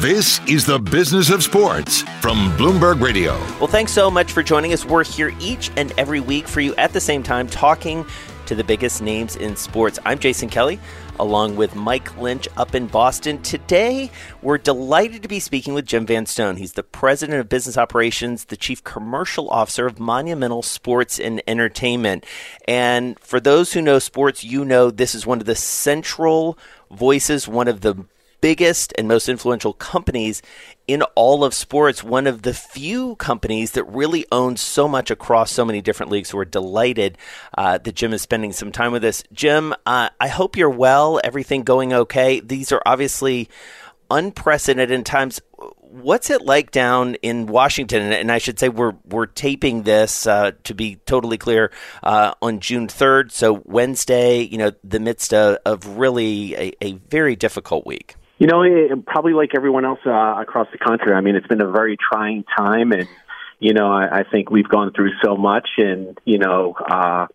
This is the business of sports from Bloomberg Radio. Well, thanks so much for joining us. We're here each and every week for you at the same time talking to the biggest names in sports. I'm Jason Kelly along with Mike Lynch up in Boston. Today, we're delighted to be speaking with Jim Van Stone. He's the president of business operations, the chief commercial officer of Monumental Sports and Entertainment. And for those who know sports, you know this is one of the central voices, one of the biggest and most influential companies in all of sports, one of the few companies that really owns so much across so many different leagues. So we're delighted uh, that Jim is spending some time with us. Jim, uh, I hope you're well, everything going okay. These are obviously unprecedented times. What's it like down in Washington? And I should say we're we're taping this uh, to be totally clear uh, on June third, so Wednesday. You know, the midst of, of really a, a very difficult week. You know, it, probably like everyone else uh, across the country. I mean, it's been a very trying time, and you know, I, I think we've gone through so much, and you know, uh,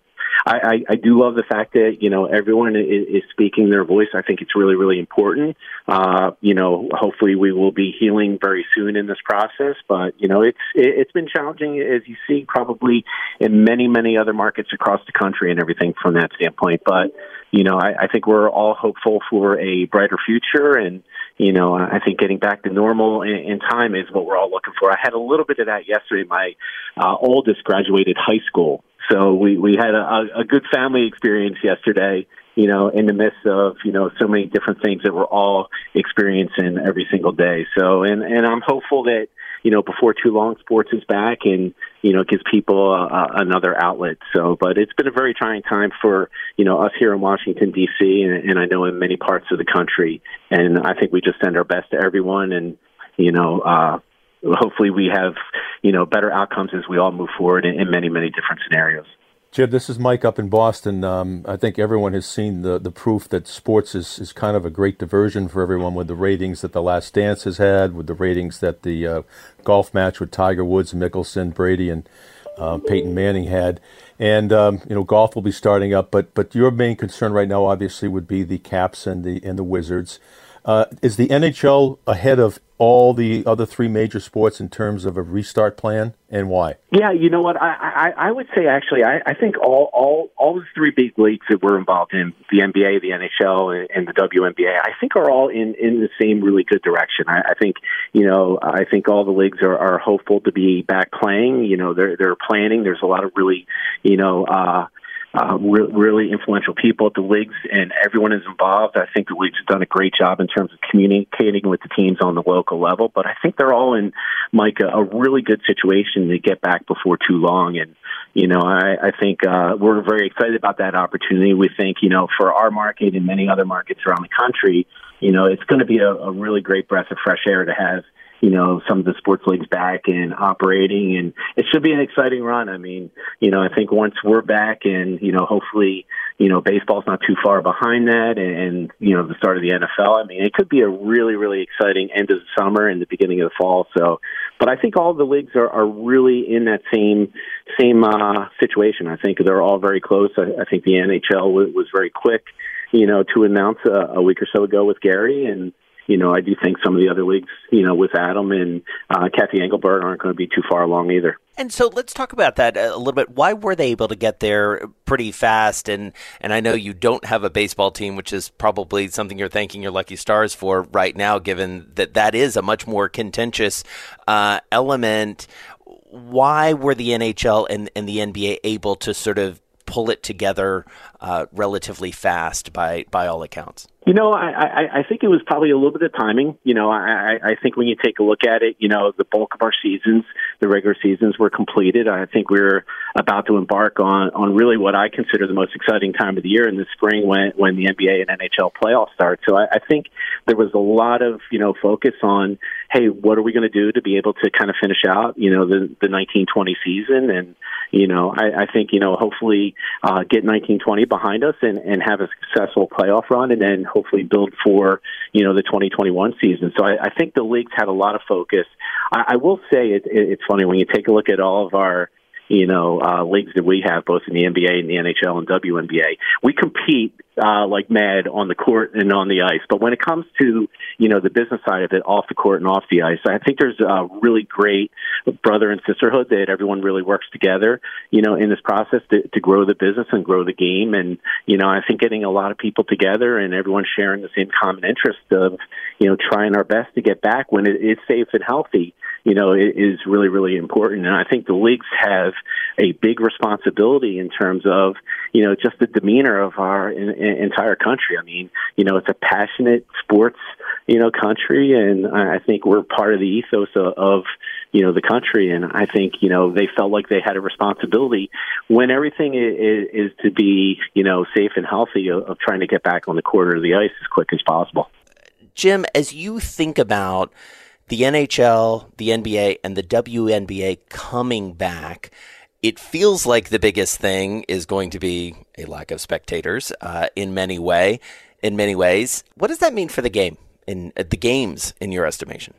I, I, I do love the fact that you know everyone is, is speaking their voice. I think it's really, really important. Uh, you know, hopefully we will be healing very soon in this process. But you know, it's it, it's been challenging as you see, probably in many, many other markets across the country and everything from that standpoint. But you know, I, I think we're all hopeful for a brighter future and you know, I think getting back to normal in, in time is what we're all looking for. I had a little bit of that yesterday. My uh, oldest graduated high school, so we we had a, a good family experience yesterday. You know, in the midst of you know so many different things that we're all experiencing every single day. So, and and I'm hopeful that you know before too long, sports is back and you know gives people uh, another outlet. So, but it's been a very trying time for you know us here in Washington D.C. And, and I know in many parts of the country. And I think we just send our best to everyone and you know. uh hopefully we have you know better outcomes as we all move forward in, in many many different scenarios. Jim, this is Mike up in Boston. Um, I think everyone has seen the, the proof that sports is, is kind of a great diversion for everyone with the ratings that The Last Dance has had, with the ratings that the uh, golf match with Tiger Woods, Mickelson, Brady, and uh, Peyton Manning had. And, um, you know, golf will be starting up, but, but your main concern right now, obviously, would be the Caps and the, and the Wizards. Uh, is the NHL ahead of all the other three major sports in terms of a restart plan, and why? Yeah, you know what? I I, I would say actually, I, I think all all all the three big leagues that we're involved in, the NBA, the NHL, and the WNBA, I think are all in in the same really good direction. I, I think you know, I think all the leagues are, are hopeful to be back playing. You know, they're they're planning. There's a lot of really, you know. uh uh, re- really influential people at the leagues, and everyone is involved. I think the leagues have done a great job in terms of communicating with the teams on the local level. But I think they're all in, Mike, a, a really good situation to get back before too long. And you know, I, I think uh, we're very excited about that opportunity. We think, you know, for our market and many other markets around the country, you know, it's going to be a, a really great breath of fresh air to have you know, some of the sports leagues back and operating and it should be an exciting run. I mean, you know, I think once we're back and, you know, hopefully, you know, baseball's not too far behind that and, and you know, the start of the NFL. I mean, it could be a really, really exciting end of the summer and the beginning of the fall. So, but I think all the leagues are, are really in that same, same, uh, situation. I think they're all very close. I, I think the NHL was, was very quick, you know, to announce a, a week or so ago with Gary and, you know, I do think some of the other leagues, you know, with Adam and uh, Cathy Engelbert aren't going to be too far along either. And so let's talk about that a little bit. Why were they able to get there pretty fast? And and I know you don't have a baseball team, which is probably something you're thanking your lucky stars for right now, given that that is a much more contentious uh, element. Why were the NHL and, and the NBA able to sort of pull it together uh, relatively fast by by all accounts? You know, I, I, I think it was probably a little bit of timing. You know, I, I think when you take a look at it, you know, the bulk of our seasons, the regular seasons were completed. I think we are about to embark on, on really what I consider the most exciting time of the year in the spring when, when the NBA and NHL playoffs start. So I, I think there was a lot of, you know, focus on, hey, what are we going to do to be able to kind of finish out, you know, the, the 1920 season? And, you know, I, I think, you know, hopefully uh, get 1920 behind us and, and have a successful playoff run and then hopefully build for you know the 2021 season. So I, I think the leagues had a lot of focus. I, I will say it, it, it's funny when you take a look at all of our you know, uh, leagues that we have, both in the NBA and the NHL and WNBA. We compete uh, like mad on the court and on the ice. But when it comes to, you know, the business side of it, off the court and off the ice, I think there's a really great brother and sisterhood that everyone really works together, you know, in this process to, to grow the business and grow the game. And, you know, I think getting a lot of people together and everyone sharing the same common interest of, you know, trying our best to get back when it is safe and healthy you know, is really, really important. And I think the leagues have a big responsibility in terms of, you know, just the demeanor of our in, in, entire country. I mean, you know, it's a passionate sports, you know, country, and I think we're part of the ethos of, of you know the country and i think you know they felt like they had a responsibility when everything is, is to be you know safe and healthy of, of trying to get back on the court of the ice as quick as possible jim as you think about the NHL, the NBA, and the WNBA coming back, it feels like the biggest thing is going to be a lack of spectators uh, in many way. In many ways, what does that mean for the game in uh, the games in your estimation?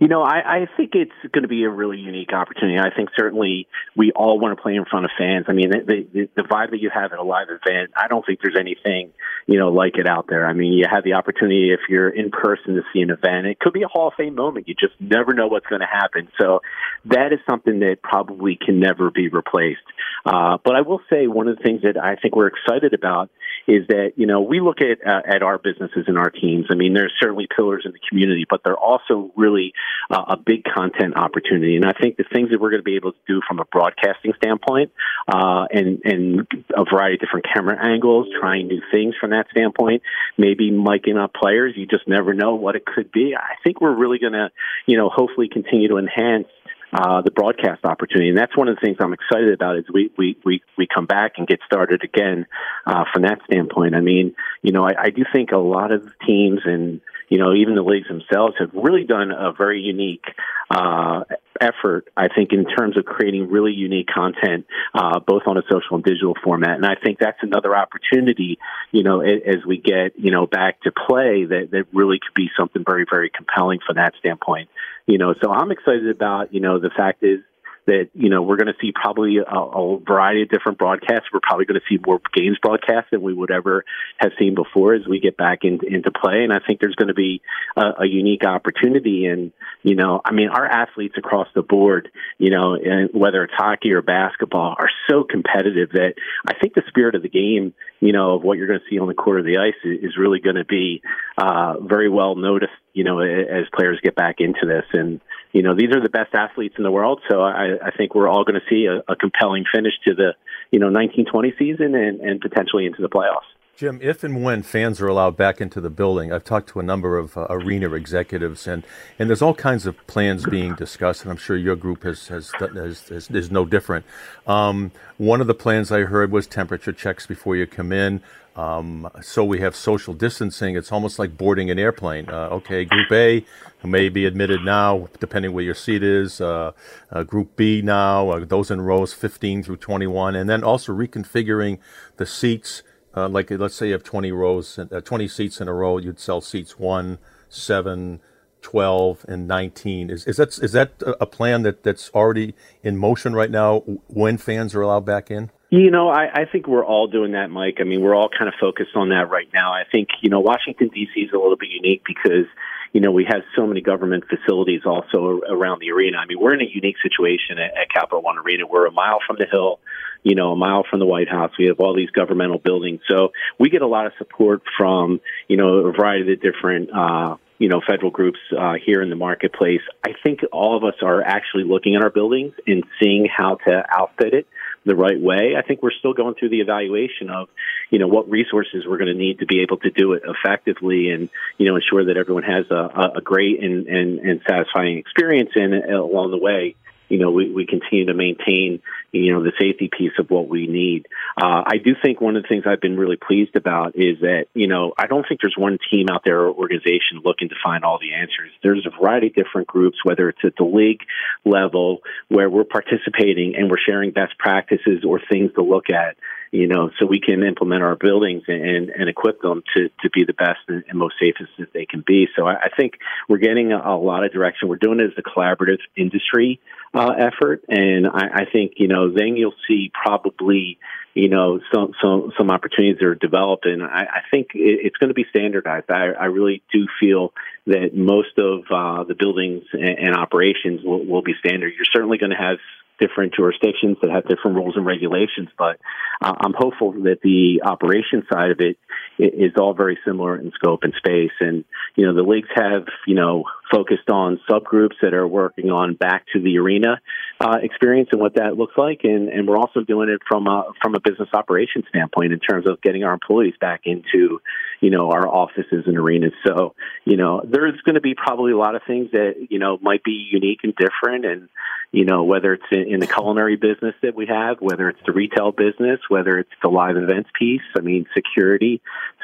You know, I, I think it's going to be a really unique opportunity. I think certainly we all want to play in front of fans. I mean, the, the, the vibe that you have at a live event, I don't think there's anything, you know, like it out there. I mean, you have the opportunity if you're in person to see an event. It could be a Hall of Fame moment. You just never know what's going to happen. So that is something that probably can never be replaced. Uh, but I will say one of the things that I think we're excited about is that you know we look at uh, at our businesses and our teams. I mean, there's certainly pillars in the community, but they're also really uh, a big content opportunity. And I think the things that we're going to be able to do from a broadcasting standpoint, uh, and and a variety of different camera angles, trying new things from that standpoint, maybe miking up players. You just never know what it could be. I think we're really going to, you know, hopefully continue to enhance uh, the broadcast opportunity. And that's one of the things I'm excited about is we, we, we, we come back and get started again uh, from that standpoint. I mean, you know, I, I do think a lot of teams and, you know, even the leagues themselves have really done a very unique uh, effort, I think, in terms of creating really unique content, uh, both on a social and digital format. And I think that's another opportunity, you know, as we get, you know, back to play that, that really could be something very, very compelling from that standpoint. You know, so I'm excited about, you know, the fact is that you know we're going to see probably a, a, variety of different broadcasts. We're probably going to see more games broadcast than we would ever have seen before as we get back in, into play. And I think there's going to be a, a unique opportunity. And you know, I mean, our athletes across the board, you know, whether it's hockey or basketball, are so competitive that I think the spirit of the game, you know, of what you're going to see on the court of the ice is, is really going to be uh, very well noticed. You know, as players get back into this and you know, these are the best athletes in the world. So I, I think we're all going to see a, a compelling finish to the, you know, 1920 season and, and potentially into the playoffs. Jim, if and when fans are allowed back into the building, I've talked to a number of uh, arena executives, and, and there's all kinds of plans being discussed, and I'm sure your group has has, has, has is no different. Um, one of the plans I heard was temperature checks before you come in. Um, so we have social distancing. It's almost like boarding an airplane. Uh, okay, Group A may be admitted now, depending where your seat is. Uh, uh, group B now, uh, those in rows 15 through 21, and then also reconfiguring the seats. Uh, like let's say you have 20 rows, uh, 20 seats in a row, you'd sell seats one, seven, 12 and 19 is, is that is that a plan that that's already in motion right now when fans are allowed back in you know, I, I think we're all doing that, Mike. I mean, we're all kind of focused on that right now. I think, you know, Washington, D.C. is a little bit unique because, you know, we have so many government facilities also around the arena. I mean, we're in a unique situation at, at Capital One Arena. We're a mile from the hill, you know, a mile from the White House. We have all these governmental buildings. So we get a lot of support from, you know, a variety of different, uh, you know, federal groups uh, here in the marketplace. I think all of us are actually looking at our buildings and seeing how to outfit it the right way. I think we're still going through the evaluation of, you know, what resources we're going to need to be able to do it effectively and, you know, ensure that everyone has a, a great and, and, and satisfying experience in along the way you know, we, we continue to maintain, you know, the safety piece of what we need. Uh, I do think one of the things I've been really pleased about is that, you know, I don't think there's one team out there or organization looking to find all the answers. There's a variety of different groups, whether it's at the league level where we're participating and we're sharing best practices or things to look at you know, so we can implement our buildings and, and equip them to, to be the best and, and most safest that they can be. So I, I think we're getting a, a, lot of direction. We're doing it as a collaborative industry uh, effort, and I, I think you know then you'll see probably you know some some some opportunities that are developed, and I, I think it, it's going to be standardized. I, I really do feel that most of uh, the buildings and, and operations will, will be standard. You're certainly going to have different jurisdictions that have different rules and regulations. But uh, I'm hopeful that the operation side of it is all very similar in scope and space. And, you know, the leagues have, you know, focused on subgroups that are working on back to the arena uh, experience and what that looks like. And, and we're also doing it from a, from a business operations standpoint in terms of getting our employees back into, you know, our offices and arenas. So, you know, there's going to be probably a lot of things that, you know, might be unique and different. And, you know, whether it's in, in the culinary business that we have, whether it's the retail business, whether it's the live events piece, I mean, security.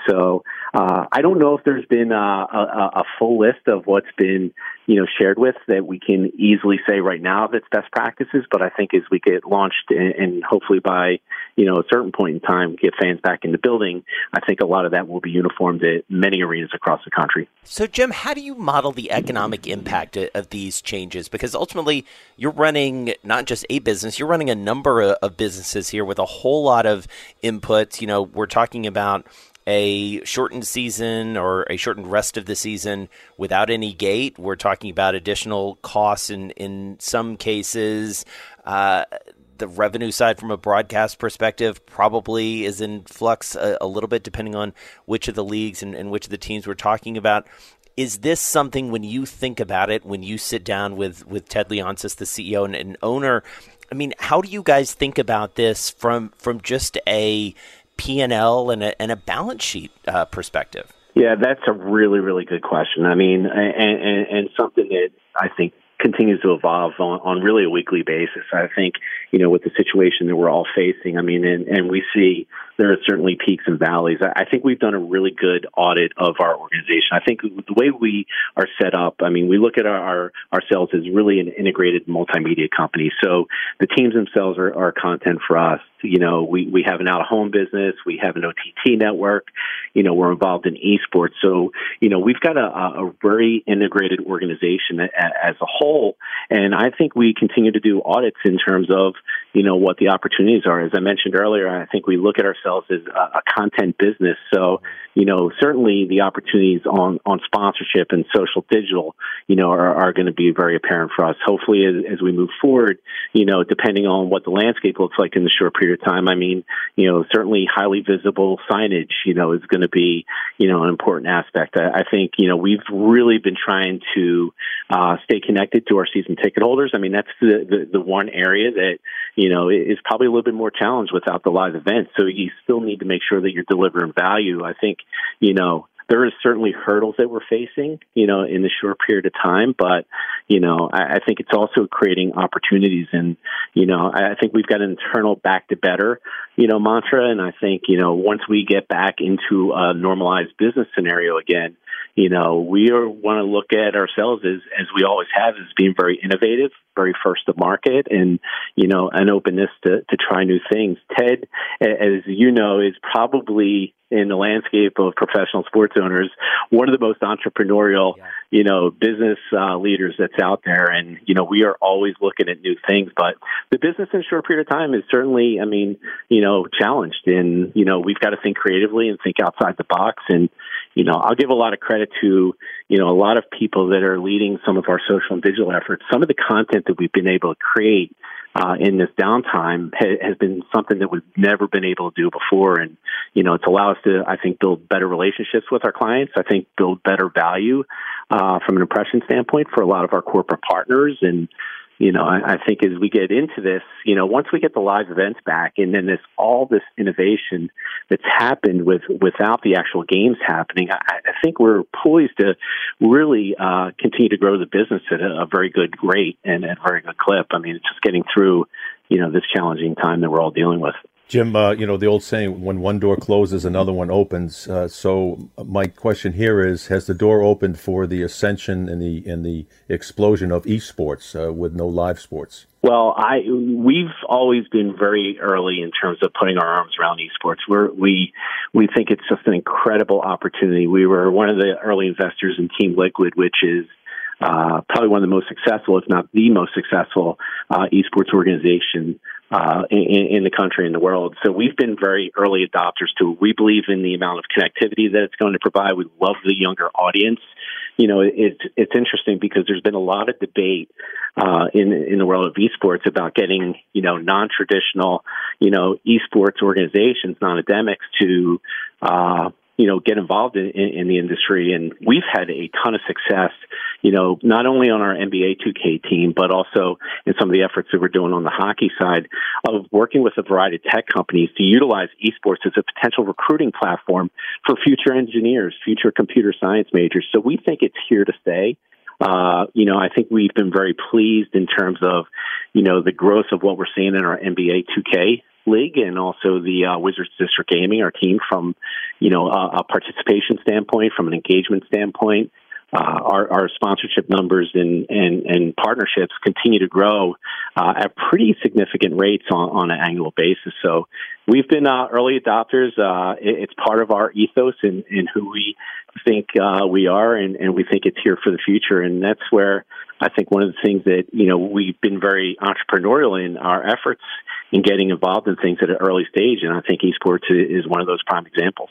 So uh, I don't know if there's been a, a, a full list of what's been, you know, shared with that we can easily say right now that's best practices. But I think as we get launched and, and hopefully by, you know, a certain point in time, get fans back in the building, I think a lot of that will be uniformed at many arenas across the country. So, Jim, how do you model the economic impact of these changes? Because ultimately, you're running not just a business, you're running a number of businesses here with a whole lot of inputs. You know, we're talking about a shortened season or a shortened rest of the season without any gate. We're talking about additional costs in in some cases. Uh, the revenue side from a broadcast perspective probably is in flux a, a little bit depending on which of the leagues and, and, which of the teams we're talking about. Is this something when you think about it, when you sit down with, with Ted Leonsis, the CEO and, and owner, I mean, how do you guys think about this from from just a P and L and a balance sheet uh, perspective? Yeah, that's a really really good question. I mean, and, and, and something that I think continues to evolve on, on really a weekly basis. I think, you know, with the situation that we're all facing, I mean, and, and we see there are certainly peaks and valleys. I, think we've done a really good audit of our organization. I think the way we are set up, I mean, we look at our ourselves as really an integrated multimedia company. So the teams themselves are, are content for us. You know, we, we have an out of home business, we have an OTT network, you know, we're involved in esports. So, you know, we've got a, a very integrated organization as a whole. And I think we continue to do audits in terms of, you know, what the opportunities are. As I mentioned earlier, I think we look at ourselves as a, a content business. So, you know, certainly the opportunities on, on sponsorship and social digital, you know, are, are going to be very apparent for us. Hopefully, as, as we move forward, you know, depending on what the landscape looks like in the short period of time, I mean, you know, certainly highly visible signage, you know, is going to be, you know, an important aspect. I, I think, you know, we've really been trying to uh, stay connected to our season ticket holders. I mean, that's the, the, the one area that, you know, is probably a little bit more challenged without the live events. So you still need to make sure that you're delivering value. I think, you know, there is certainly hurdles that we're facing, you know, in the short period of time, but, you know, I, I think it's also creating opportunities and, you know, I, I think we've got an internal back to better, you know, mantra. And I think, you know, once we get back into a normalized business scenario again, you know, we want to look at ourselves as, as we always have, as being very innovative, very first to market, and you know, an openness to to try new things. Ted, as you know, is probably in the landscape of professional sports owners, one of the most entrepreneurial, yeah. You know, business uh, leaders that's out there. And, you know, we are always looking at new things, but the business in a short period of time is certainly, I mean, you know, challenged. And, you know, we've got to think creatively and think outside the box. And, you know, I'll give a lot of credit to, you know, a lot of people that are leading some of our social and digital efforts. Some of the content that we've been able to create uh, in this downtime ha- has been something that we've never been able to do before. And, you know, it's allowed us to, I think, build better relationships with our clients. I think build better value uh, from an impression standpoint for a lot of our corporate partners. And, you know, I, I think as we get into this, you know, once we get the live events back and then this all this innovation that's happened with without the actual games happening, I, I think we're poised to really uh, continue to grow the business at a, a very good rate and at a very good clip. I mean, it's just getting through, you know, this challenging time that we're all dealing with. Jim, uh, you know the old saying: when one door closes, another one opens. Uh, so my question here is: Has the door opened for the ascension and the and the explosion of esports uh, with no live sports? Well, I we've always been very early in terms of putting our arms around esports. We're, we we think it's just an incredible opportunity. We were one of the early investors in Team Liquid, which is uh, probably one of the most successful, if not the most successful, uh, esports organization uh, in, in, the country and the world. So we've been very early adopters to. We believe in the amount of connectivity that it's going to provide. We love the younger audience. You know, it's it's interesting because there's been a lot of debate uh, in in the world of esports about getting you know non traditional you know esports organizations, non endemics to uh, you know, get involved in, in, in, the industry. And we've had a ton of success, you know, not only on our NBA 2K team, but also in some of the efforts that we're doing on the hockey side of working with a variety of tech companies to utilize esports as a potential recruiting platform for future engineers, future computer science majors. So we think it's here to stay. Uh, you know, I think we've been very pleased in terms of, you know, the growth of what we're seeing in our NBA 2K league and also the uh, Wizards District Gaming, our team from, you know, a, a participation standpoint, from an engagement standpoint. Uh, our, our, sponsorship numbers and, and, and, partnerships continue to grow uh, at pretty significant rates on, on, an annual basis. So we've been uh, early adopters. Uh, it, it's part of our ethos and, and who we think uh, we are, and, and we think it's here for the future. And that's where I think one of the things that you know we've been very entrepreneurial in our efforts in getting involved in things at an early stage. And I think esports is one of those prime examples.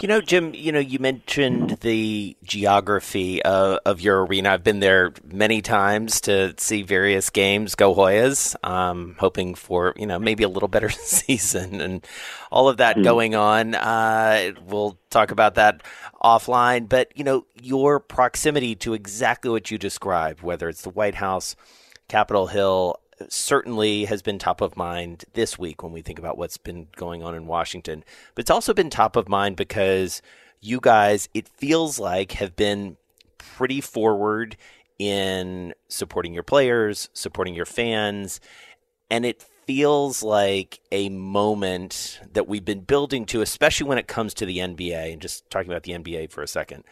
You know, Jim, you know, you mentioned the geography of, of your arena. I've been there many times to see various games, go Hoyas, um, hoping for, you know, maybe a little better season and all of that mm-hmm. going on. Uh, we'll talk about that offline. But, you know, your proximity to exactly what you described, whether it's the White House, Capitol Hill, certainly has been top of mind this week when we think about what's been going on in Washington. But it's also been top of mind because you guys, it feels like, have been pretty forward in supporting your players, supporting your fans, and it feels like a moment that we've been building to, especially when it comes to the NBA. And just talking about the NBA for a second,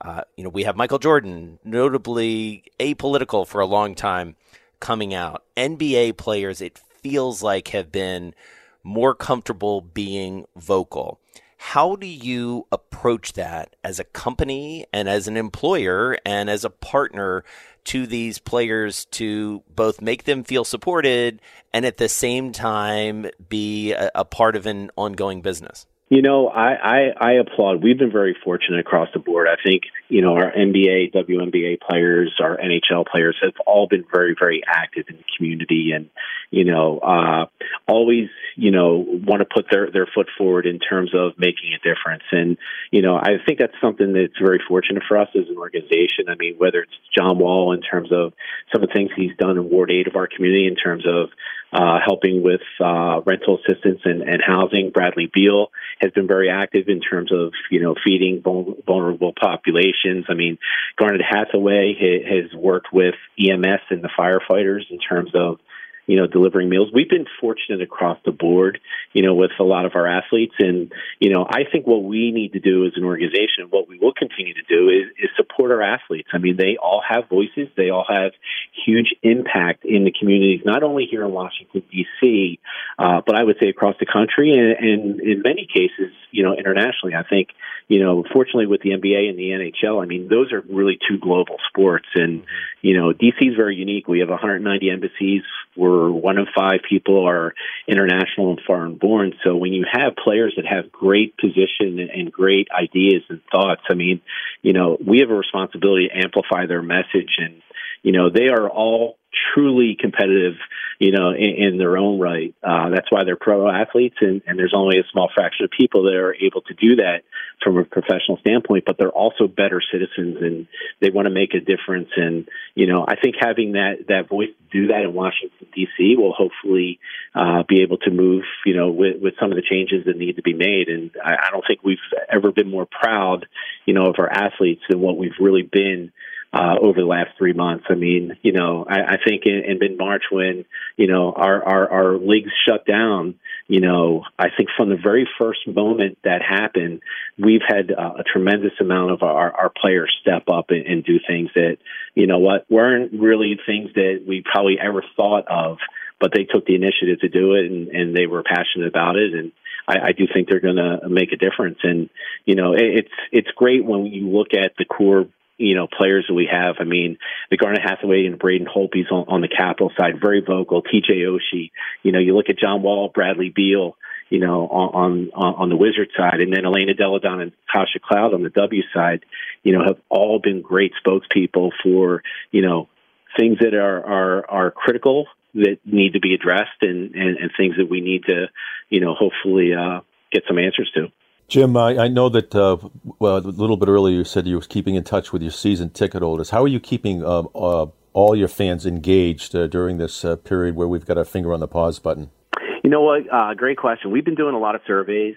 uh, you know, we have Michael Jordan, notably apolitical for a long time, coming out. NBA players, it feels like, have been more comfortable being vocal. How do you approach that as a company and as an employer and as a partner to these players to both make them feel supported and at the same time be a, a part of an ongoing business? You know, I, I, I applaud. We've been very fortunate across the board. I think, you know, our NBA, WNBA players, our NHL players have all been very, very active in the community and, you know, uh, always, you know, want to put their, their foot forward in terms of making a difference. And, you know, I think that's something that's very fortunate for us as an organization. I mean, whether it's John Wall in terms of some of the things he's done in Ward 8 of our community in terms of, uh, helping with uh, rental assistance and, and housing. Bradley Beal has been very active in terms of you know feeding vulnerable populations. I mean, Garnet Hathaway has worked with EMS and the firefighters in terms of you know, delivering meals. We've been fortunate across the board, you know, with a lot of our athletes. And, you know, I think what we need to do as an organization, what we will continue to do is, is support our athletes. I mean, they all have voices. They all have huge impact in the communities, not only here in Washington, D.C., uh, but I would say across the country and, and in many cases, you know, internationally. I think, you know, fortunately with the NBA and the NHL, I mean, those are really two global sports. And, you know, DC is very unique. We have 190 embassies. We're one of five people are international and foreign born. So when you have players that have great position and great ideas and thoughts, I mean, you know, we have a responsibility to amplify their message and, you know, they are all truly competitive, you know, in, in their own right. Uh, that's why they're pro athletes, and, and there's only a small fraction of people that are able to do that from a professional standpoint. But they're also better citizens, and they want to make a difference. And you know, I think having that that voice do that in Washington D.C. will hopefully uh, be able to move, you know, with, with some of the changes that need to be made. And I, I don't think we've ever been more proud, you know, of our athletes than what we've really been uh, over the last three months. I mean, you know, I, I think in, in mid March when you know our, our our leagues shut down, you know, I think from the very first moment that happened, we've had uh, a tremendous amount of our our players step up and, and do things that you know what weren't really things that we probably ever thought of, but they took the initiative to do it and, and they were passionate about it and. I, I do think they're going to make a difference, and you know it, it's it's great when you look at the core you know, players that we have. I mean, the Garnet Hathaway and Braden Holtby's on, on the Capital side, very vocal. TJ Oshie, you know, you look at John Wall, Bradley Beal, you know, on, on, on the Wizard side, and then Elena Delle Donne and Tasha Cloud on the W side, you know, have all been great spokespeople for, you know, things that are, are, are critical that need to be addressed and, and, and things that we need to, you know, hopefully, uh, get some answers to. Jim, I, I know that uh, well, a little bit earlier you said you were keeping in touch with your season ticket holders. How are you keeping uh, uh, all your fans engaged uh, during this uh, period where we've got our finger on the pause button? You know what? Uh, great question. We've been doing a lot of surveys.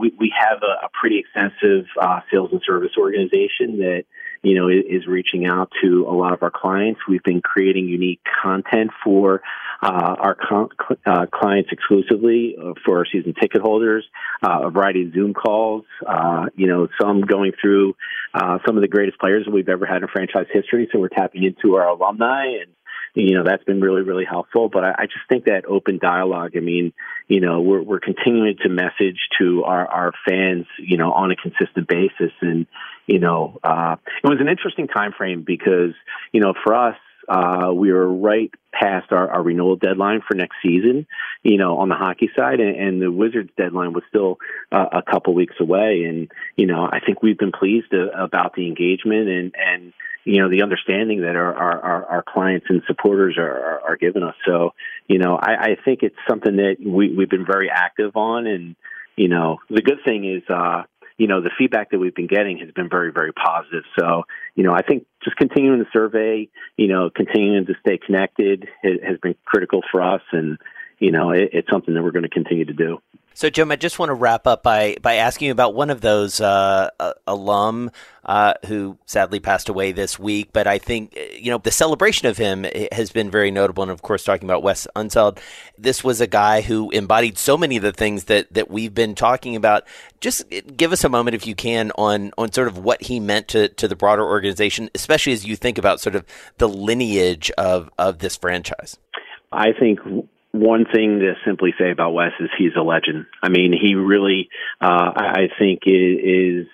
we, we have a, a pretty extensive sales and service organization that you know, is reaching out to a lot of our clients. We've been creating unique content for our con- uh, clients exclusively uh, for our season ticket holders, uh, a variety of Zoom calls, uh, you know, some going through uh, some of the greatest players that we've ever had in franchise history. So we're tapping into our alumni and you know that's been really really helpful but I, I, just think that open dialogue i mean you know we're we're continuing to message to our our fans you know on a consistent basis and you know uh it was an interesting time frame because you know for us uh, we were right past our, our renewal deadline for next season, you know, on the hockey side, and, and the Wizards deadline was still uh, a couple weeks away. And you know, I think we've been pleased to, uh, about the engagement and and you know the understanding that our our, our clients and supporters are, are, are giving us. So you know, I, I think it's something that we, we've been very active on, and you know, the good thing is. uh you know, the feedback that we've been getting has been very, very positive. So, you know, I think just continuing the survey, you know, continuing to stay connected has been critical for us. And, you know, it, it's something that we're going to continue to do. So, Jim, I just want to wrap up by by asking you about one of those uh, uh, alum uh, who sadly passed away this week. But I think you know the celebration of him has been very notable, and of course, talking about Wes Unseld, this was a guy who embodied so many of the things that that we've been talking about. Just give us a moment, if you can, on on sort of what he meant to to the broader organization, especially as you think about sort of the lineage of of this franchise. I think one thing to simply say about Wes is he's a legend. I mean, he really, uh, I think, is, is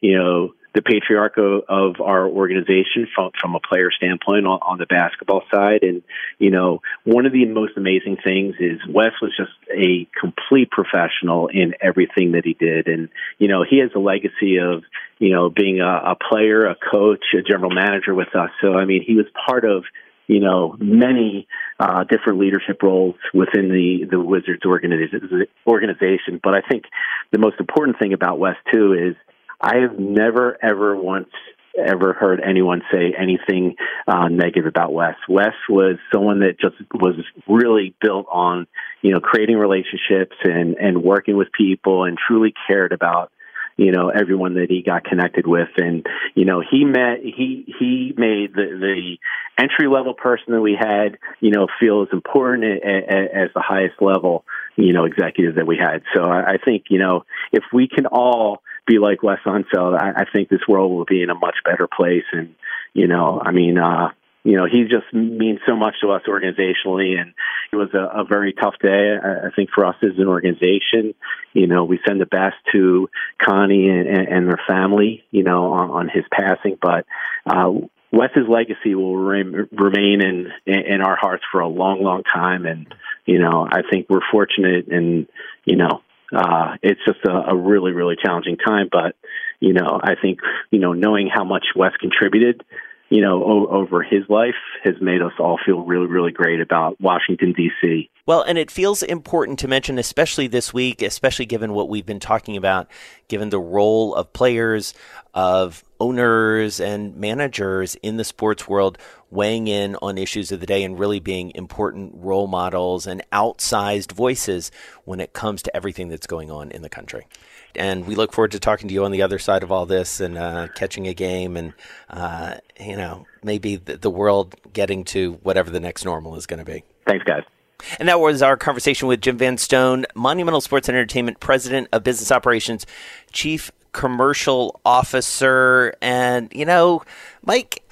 you know the patriarch of, of our organization from, from a player standpoint on, on the basketball side. And, you know, one of the most amazing things is Wes was just a complete professional in everything that he did. And, you know, he has a legacy of, you know, being a, a player, a coach, a general manager with us. So, I mean, he was part of you know, many uh, different leadership roles within the the Wizards organization. But I think the most important thing about Wes too is I have never ever once ever heard anyone say anything uh, negative about Wes. Wes was someone that just was really built on you know creating relationships and and working with people and truly cared about you know everyone that he got connected with. And you know he met he he made the the entry level person that we had you know feel as important as the highest level you know executive that we had. So I, I think you know if we can all be like Wes Unseld, I, I think this world will be in a much better place. And you know I mean uh you know, he just means so much to us organizationally, and it was a, a very tough day, I, I think, for us as an organization. You know, we send the best to Connie and, and their family, you know, on, on his passing, but uh, Wes's legacy will re- remain in in our hearts for a long, long time, and you know, I think we're fortunate, and you know, uh, it's just a, a really, really challenging time, but you know, I think you know, knowing how much Wes contributed you know, o- over his life has made us all feel really, really great about Washington, D.C. Well, and it feels important to mention, especially this week, especially given what we've been talking about, given the role of players, of owners, and managers in the sports world weighing in on issues of the day and really being important role models and outsized voices when it comes to everything that's going on in the country and we look forward to talking to you on the other side of all this and uh, catching a game and uh, you know maybe the, the world getting to whatever the next normal is going to be. Thanks, guys. And that was our conversation with Jim Van Stone, Monumental Sports and Entertainment President of Business Operations, Chief Commercial Officer, and you know, Mike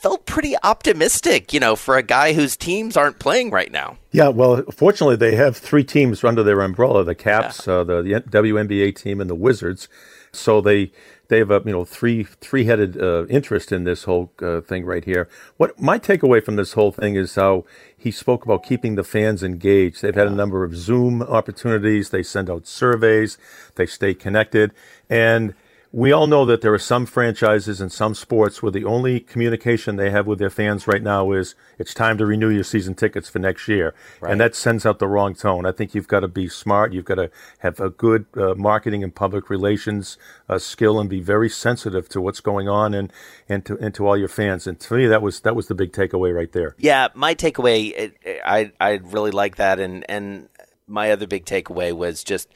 felt pretty optimistic, you know, for a guy whose teams aren't playing right now. Yeah, well, fortunately, they have three teams under their umbrella: the Caps, yeah. uh, the, the WNBA team, and the Wizards. So they they have a you know three three headed uh, interest in this whole uh, thing right here. What my takeaway from this whole thing is how he spoke about keeping the fans engaged. They've had a number of Zoom opportunities. They send out surveys. They stay connected and we all know that there are some franchises and some sports where the only communication they have with their fans right now is it's time to renew your season tickets for next year. Right. And that sends out the wrong tone. I think you've got to be smart. You've got to have a good uh, marketing and public relations uh, skill and be very sensitive to what's going on and, and, to, and to all your fans. And to me, that was, that was the big takeaway right there. Yeah, my takeaway, it, I, I really like that. And, and my other big takeaway was just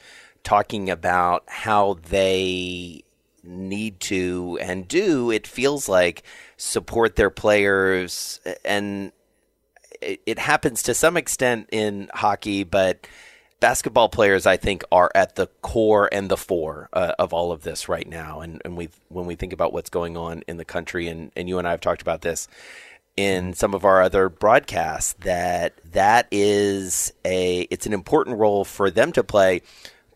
talking about how they need to and do, it feels like, support their players. And it, it happens to some extent in hockey, but basketball players, I think, are at the core and the fore uh, of all of this right now. And, and we when we think about what's going on in the country, and, and you and I have talked about this in some of our other broadcasts, that that is a it's an important role for them to play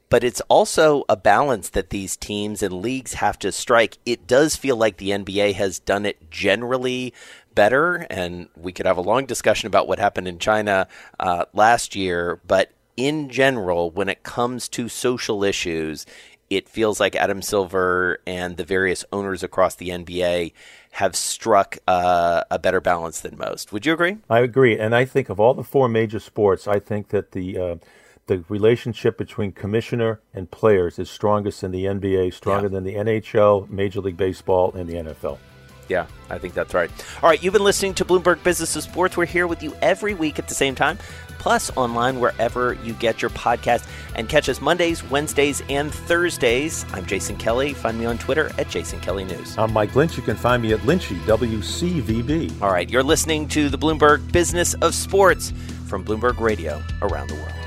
but it's also a balance that these teams and leagues have to strike. It does feel like the NBA has done it generally better, and we could have a long discussion about what happened in China uh, last year. But in general, when it comes to social issues, it feels like Adam Silver and the various owners across the NBA have struck uh, a better balance than most. Would you agree? I agree, and I think of all the four major sports, I think that the uh, the relationship between commissioner and players is strongest in the NBA, stronger yeah. than the NHL, Major League Baseball, and the NFL. Yeah, I think that's right. All right, you've been listening to Bloomberg Business of Sports. We're here with you every week at the same time, plus online wherever you get your podcast. And catch us Mondays, Wednesdays, and Thursdays. I'm Jason Kelly. Find me on Twitter at Jason Kelly News. I'm Mike Lynch. You can find me at Lynchy, WCVB. All right, you're listening to the Bloomberg Business of Sports from Bloomberg Radio around the world.